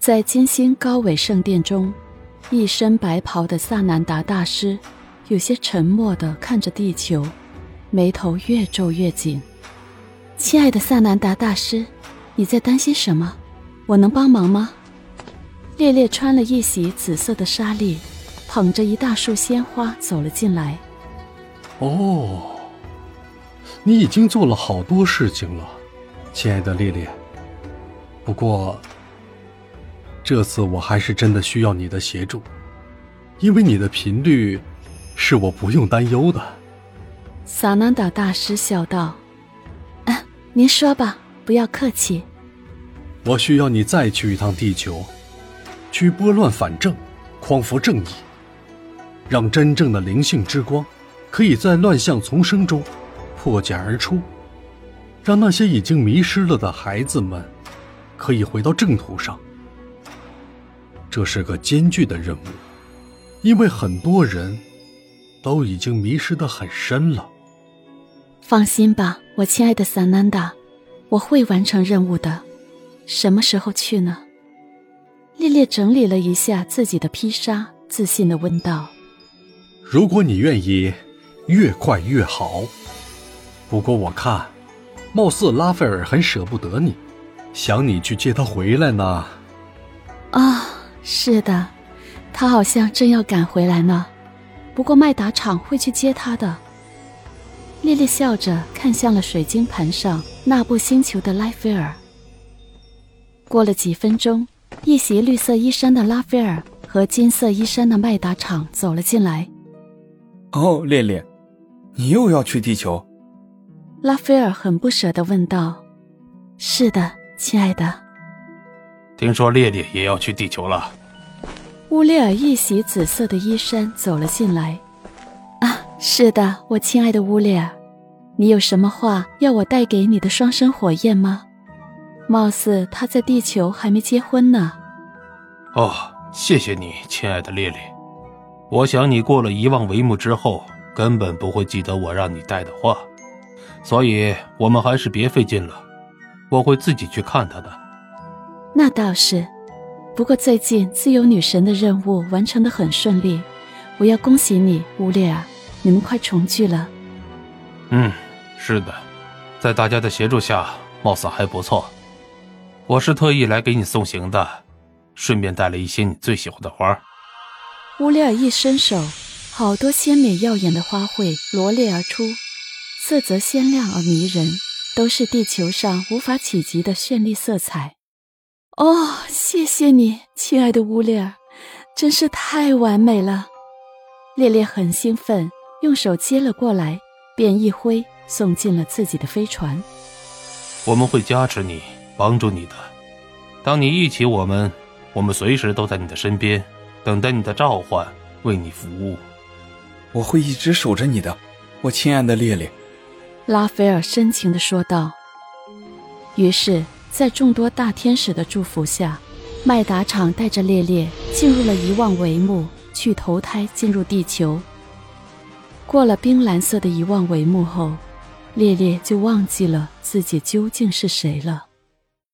在金星高纬圣殿中，一身白袍的萨南达大师有些沉默地看着地球，眉头越皱越紧。亲爱的萨南达大师，你在担心什么？我能帮忙吗？烈烈穿了一袭紫色的纱丽，捧着一大束鲜花走了进来。哦，你已经做了好多事情了，亲爱的烈烈。不过，这次我还是真的需要你的协助，因为你的频率是我不用担忧的。萨南达大师笑道：“啊，您说吧，不要客气。我需要你再去一趟地球。”去拨乱反正，匡扶正义，让真正的灵性之光可以在乱象丛生中破茧而出，让那些已经迷失了的孩子们可以回到正途上。这是个艰巨的任务，因为很多人都已经迷失的很深了。放心吧，我亲爱的萨南达，我会完成任务的。什么时候去呢？烈烈整理了一下自己的披纱，自信的问道：“如果你愿意，越快越好。不过我看，貌似拉斐尔很舍不得你，想你去接他回来呢。”“啊，是的，他好像正要赶回来呢。不过麦达厂会去接他的。”烈烈笑着看向了水晶盘上那部星球的拉斐尔。过了几分钟。一袭绿色衣衫的拉斐尔和金色衣衫的麦达厂走了进来。哦，烈烈，你又要去地球？拉斐尔很不舍地问道。“是的，亲爱的。”听说烈烈也要去地球了。乌列尔一袭紫色的衣衫走了进来。“啊，是的，我亲爱的乌列尔，你有什么话要我带给你的双生火焰吗？”貌似他在地球还没结婚呢。哦，谢谢你，亲爱的烈烈。我想你过了遗忘帷幕之后，根本不会记得我让你带的话，所以我们还是别费劲了。我会自己去看他的。那倒是，不过最近自由女神的任务完成的很顺利，我要恭喜你，乌列尔，你们快重聚了。嗯，是的，在大家的协助下，貌似还不错。我是特意来给你送行的，顺便带了一些你最喜欢的花。乌列尔一伸手，好多鲜美耀眼的花卉罗列而出，色泽鲜亮而迷人，都是地球上无法企及的绚丽色彩。哦，谢谢你，亲爱的乌列尔，真是太完美了。烈烈很兴奋，用手接了过来，便一挥送进了自己的飞船。我们会加持你。帮助你的，当你忆起我们，我们随时都在你的身边，等待你的召唤，为你服务。我会一直守着你的，我亲爱的烈烈。”拉斐尔深情的说道。于是，在众多大天使的祝福下，麦达场带着烈烈进入了遗忘帷幕，去投胎进入地球。过了冰蓝色的遗忘帷幕后，烈烈就忘记了自己究竟是谁了。